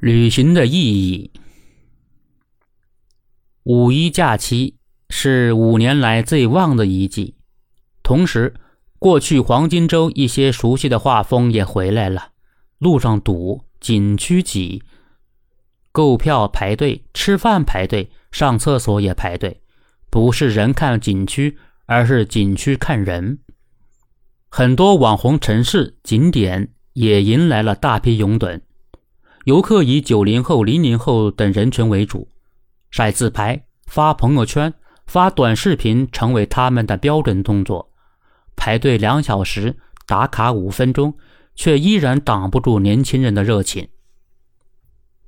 旅行的意义。五一假期是五年来最旺的一季，同时，过去黄金周一些熟悉的画风也回来了。路上堵，景区挤，购票排队，吃饭排队，上厕所也排队，不是人看景区，而是景区看人。很多网红城市景点也迎来了大批拥趸。游客以九零后、零零后等人群为主，晒自拍、发朋友圈、发短视频成为他们的标准动作。排队两小时，打卡五分钟，却依然挡不住年轻人的热情。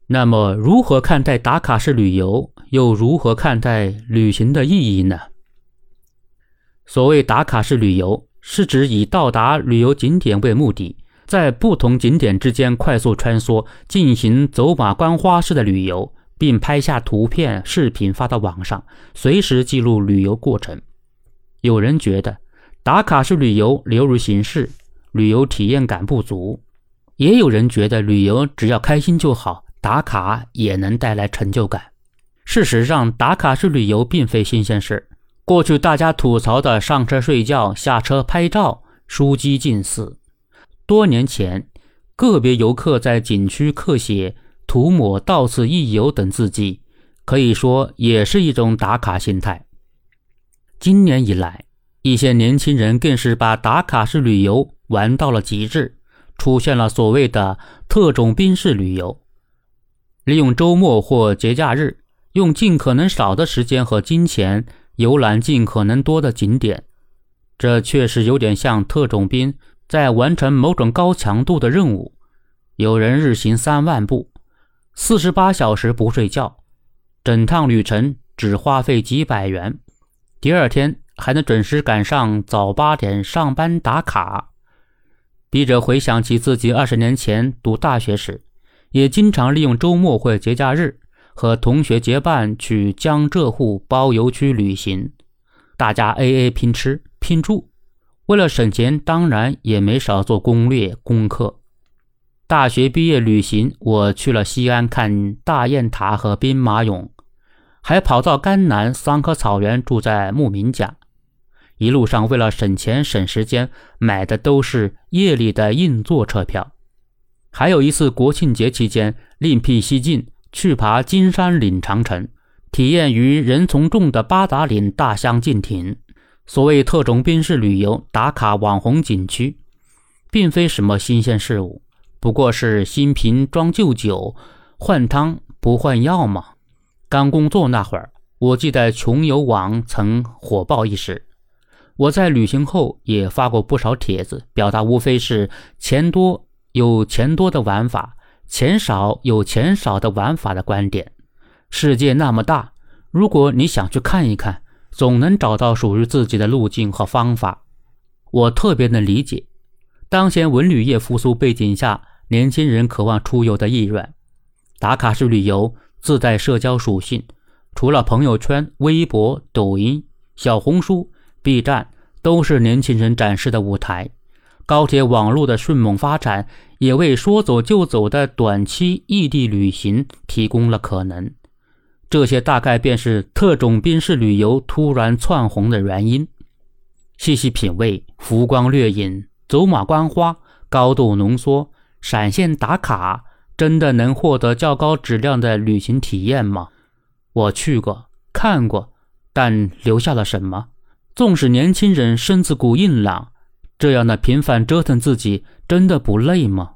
那么，如何看待打卡式旅游？又如何看待旅行的意义呢？所谓打卡式旅游，是指以到达旅游景点为目的。在不同景点之间快速穿梭，进行走马观花式的旅游，并拍下图片、视频发到网上，随时记录旅游过程。有人觉得打卡式旅游流于形式，旅游体验感不足；也有人觉得旅游只要开心就好，打卡也能带来成就感。事实上，打卡式旅游并非新鲜事，过去大家吐槽的上车睡觉、下车拍照，书几近似。多年前，个别游客在景区刻写、涂抹“到此一游”等字迹，可以说也是一种打卡心态。今年以来，一些年轻人更是把打卡式旅游玩到了极致，出现了所谓的“特种兵式旅游”，利用周末或节假日，用尽可能少的时间和金钱游览尽可能多的景点。这确实有点像特种兵。在完成某种高强度的任务，有人日行三万步，四十八小时不睡觉，整趟旅程只花费几百元，第二天还能准时赶上早八点上班打卡。笔者回想起自己二十年前读大学时，也经常利用周末或节假日和同学结伴去江浙沪包邮区旅行，大家 A A 拼吃拼住。为了省钱，当然也没少做攻略功课。大学毕业旅行，我去了西安看大雁塔和兵马俑，还跑到甘南桑科草原住在牧民家。一路上为了省钱省时间，买的都是夜里的硬座车票。还有一次国庆节期间，另辟蹊径去爬金山岭长城，体验与人从众的八达岭大相径庭。所谓特种兵式旅游打卡网红景区，并非什么新鲜事物，不过是新瓶装旧酒，换汤不换药嘛。刚工作那会儿，我记得穷游网曾火爆一时。我在旅行后也发过不少帖子，表达无非是钱多有钱多的玩法，钱少有钱少的玩法的观点。世界那么大，如果你想去看一看。总能找到属于自己的路径和方法。我特别能理解，当前文旅业复苏背景下，年轻人渴望出游的意愿。打卡式旅游自带社交属性，除了朋友圈、微博、抖音、小红书、B 站都是年轻人展示的舞台。高铁网络的迅猛发展，也为说走就走的短期异地旅行提供了可能。这些大概便是特种兵式旅游突然窜红的原因。细细品味，浮光掠影，走马观花，高度浓缩，闪现打卡，真的能获得较高质量的旅行体验吗？我去过，看过，但留下了什么？纵使年轻人身子骨硬朗，这样的频繁折腾自己，真的不累吗？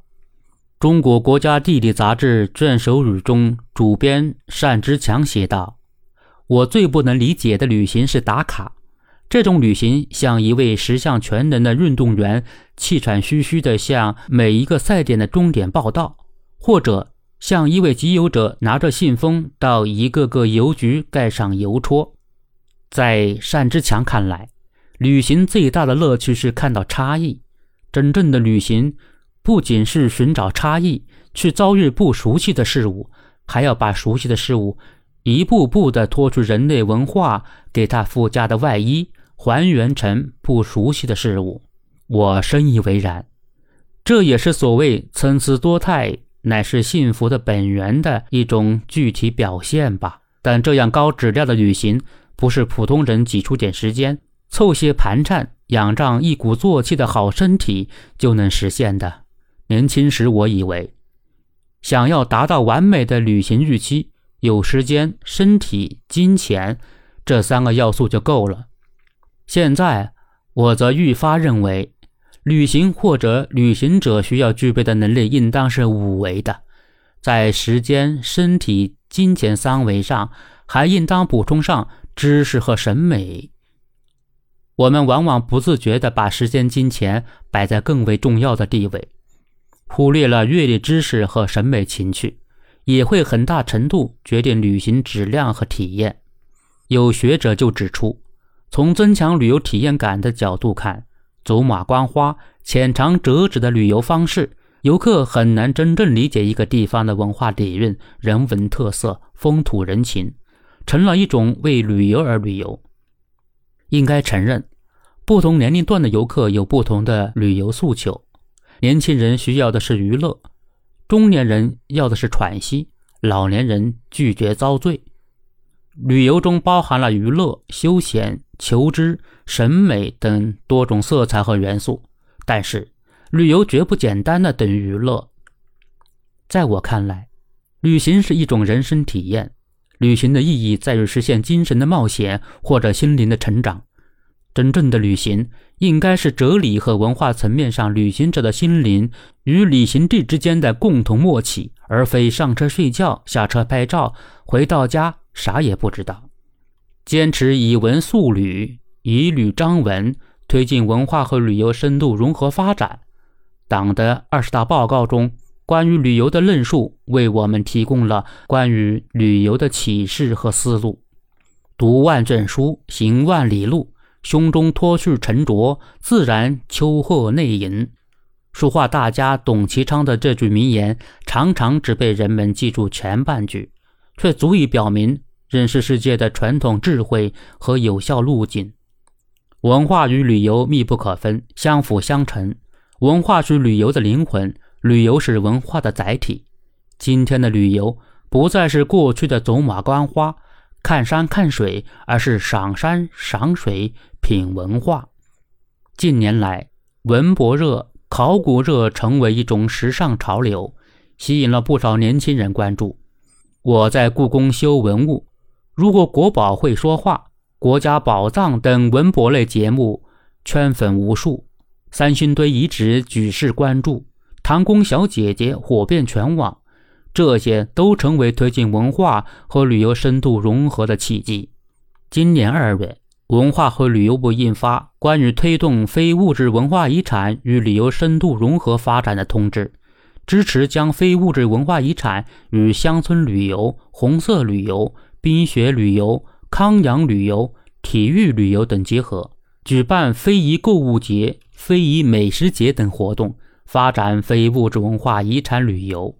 中国国家地理杂志卷首语中，主编单之强写道：“我最不能理解的旅行是打卡。这种旅行像一位十项全能的运动员，气喘吁吁地向每一个赛点的终点报道，或者像一位集邮者拿着信封到一个个邮局盖上邮戳。在单之强看来，旅行最大的乐趣是看到差异。真正的旅行。”不仅是寻找差异，去遭遇不熟悉的事物，还要把熟悉的事物一步步地脱去人类文化给它附加的外衣，还原成不熟悉的事物。我深以为然，这也是所谓参差多态、乃是幸福的本源的一种具体表现吧。但这样高质量的旅行，不是普通人挤出点时间、凑些盘缠、仰仗一鼓作气的好身体就能实现的。年轻时，我以为想要达到完美的旅行预期，有时间、身体、金钱这三个要素就够了。现在，我则愈发认为，旅行或者旅行者需要具备的能力，应当是五维的，在时间、身体。金钱三维上还应当补充上知识和审美。我们往往不自觉地把时间、金钱摆在更为重要的地位，忽略了阅历、知识和审美情趣，也会很大程度决定旅行质量和体验。有学者就指出，从增强旅游体验感的角度看，走马观花、浅尝辄止的旅游方式。游客很难真正理解一个地方的文化底蕴、人文特色、风土人情，成了一种为旅游而旅游。应该承认，不同年龄段的游客有不同的旅游诉求。年轻人需要的是娱乐，中年人要的是喘息，老年人拒绝遭罪。旅游中包含了娱乐、休闲、求知、审美等多种色彩和元素，但是。旅游绝不简单的等于娱乐。在我看来，旅行是一种人生体验。旅行的意义在于实现精神的冒险或者心灵的成长。真正的旅行应该是哲理和文化层面上旅行者的心灵与旅行地之间的共同默契，而非上车睡觉、下车拍照、回到家啥也不知道。坚持以文塑旅，以旅张文，推进文化和旅游深度融合发展。党的二十大报告中关于旅游的论述，为我们提供了关于旅游的启示和思路。读万卷书，行万里路，胸中脱去沉着，自然秋壑内隐。书画大家董其昌的这句名言，常常只被人们记住前半句，却足以表明认识世界的传统智慧和有效路径。文化与旅游密不可分，相辅相成。文化是旅游的灵魂，旅游是文化的载体。今天的旅游不再是过去的走马观花、看山看水，而是赏山赏水、品文化。近年来，文博热、考古热成为一种时尚潮流，吸引了不少年轻人关注。我在故宫修文物，如果国宝会说话、国家宝藏等文博类节目，圈粉无数。三星堆遗址举世关注，唐宫小姐姐火遍全网，这些都成为推进文化和旅游深度融合的契机。今年二月，文化和旅游部印发《关于推动非物质文化遗产与旅游深度融合发展的通知》，支持将非物质文化遗产与乡村旅游、红色旅游、冰雪旅游、康养旅游、体育旅游等结合，举办非遗购物节。非遗美食节等活动，发展非物质文化遗产旅游。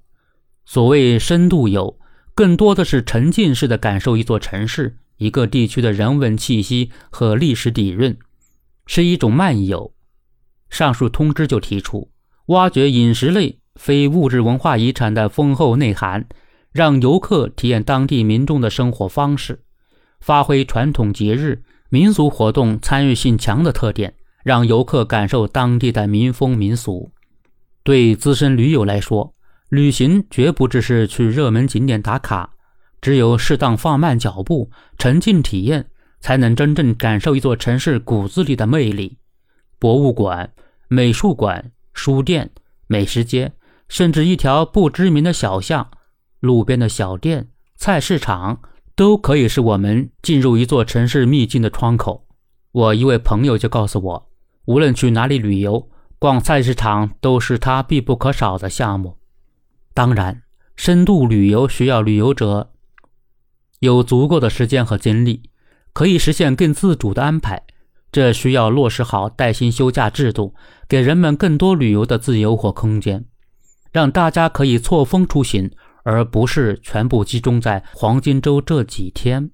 所谓深度游，更多的是沉浸式的感受一座城市、一个地区的人文气息和历史底蕴，是一种漫游。上述通知就提出，挖掘饮食类非物质文化遗产的丰厚内涵，让游客体验当地民众的生活方式，发挥传统节日、民俗活动参与性强的特点。让游客感受当地的民风民俗。对资深驴友来说，旅行绝不只是去热门景点打卡，只有适当放慢脚步，沉浸体验，才能真正感受一座城市骨子里的魅力。博物馆、美术馆、书店、美食街，甚至一条不知名的小巷、路边的小店、菜市场，都可以是我们进入一座城市秘境的窗口。我一位朋友就告诉我。无论去哪里旅游，逛菜市场都是他必不可少的项目。当然，深度旅游需要旅游者有足够的时间和精力，可以实现更自主的安排。这需要落实好带薪休假制度，给人们更多旅游的自由和空间，让大家可以错峰出行，而不是全部集中在黄金周这几天。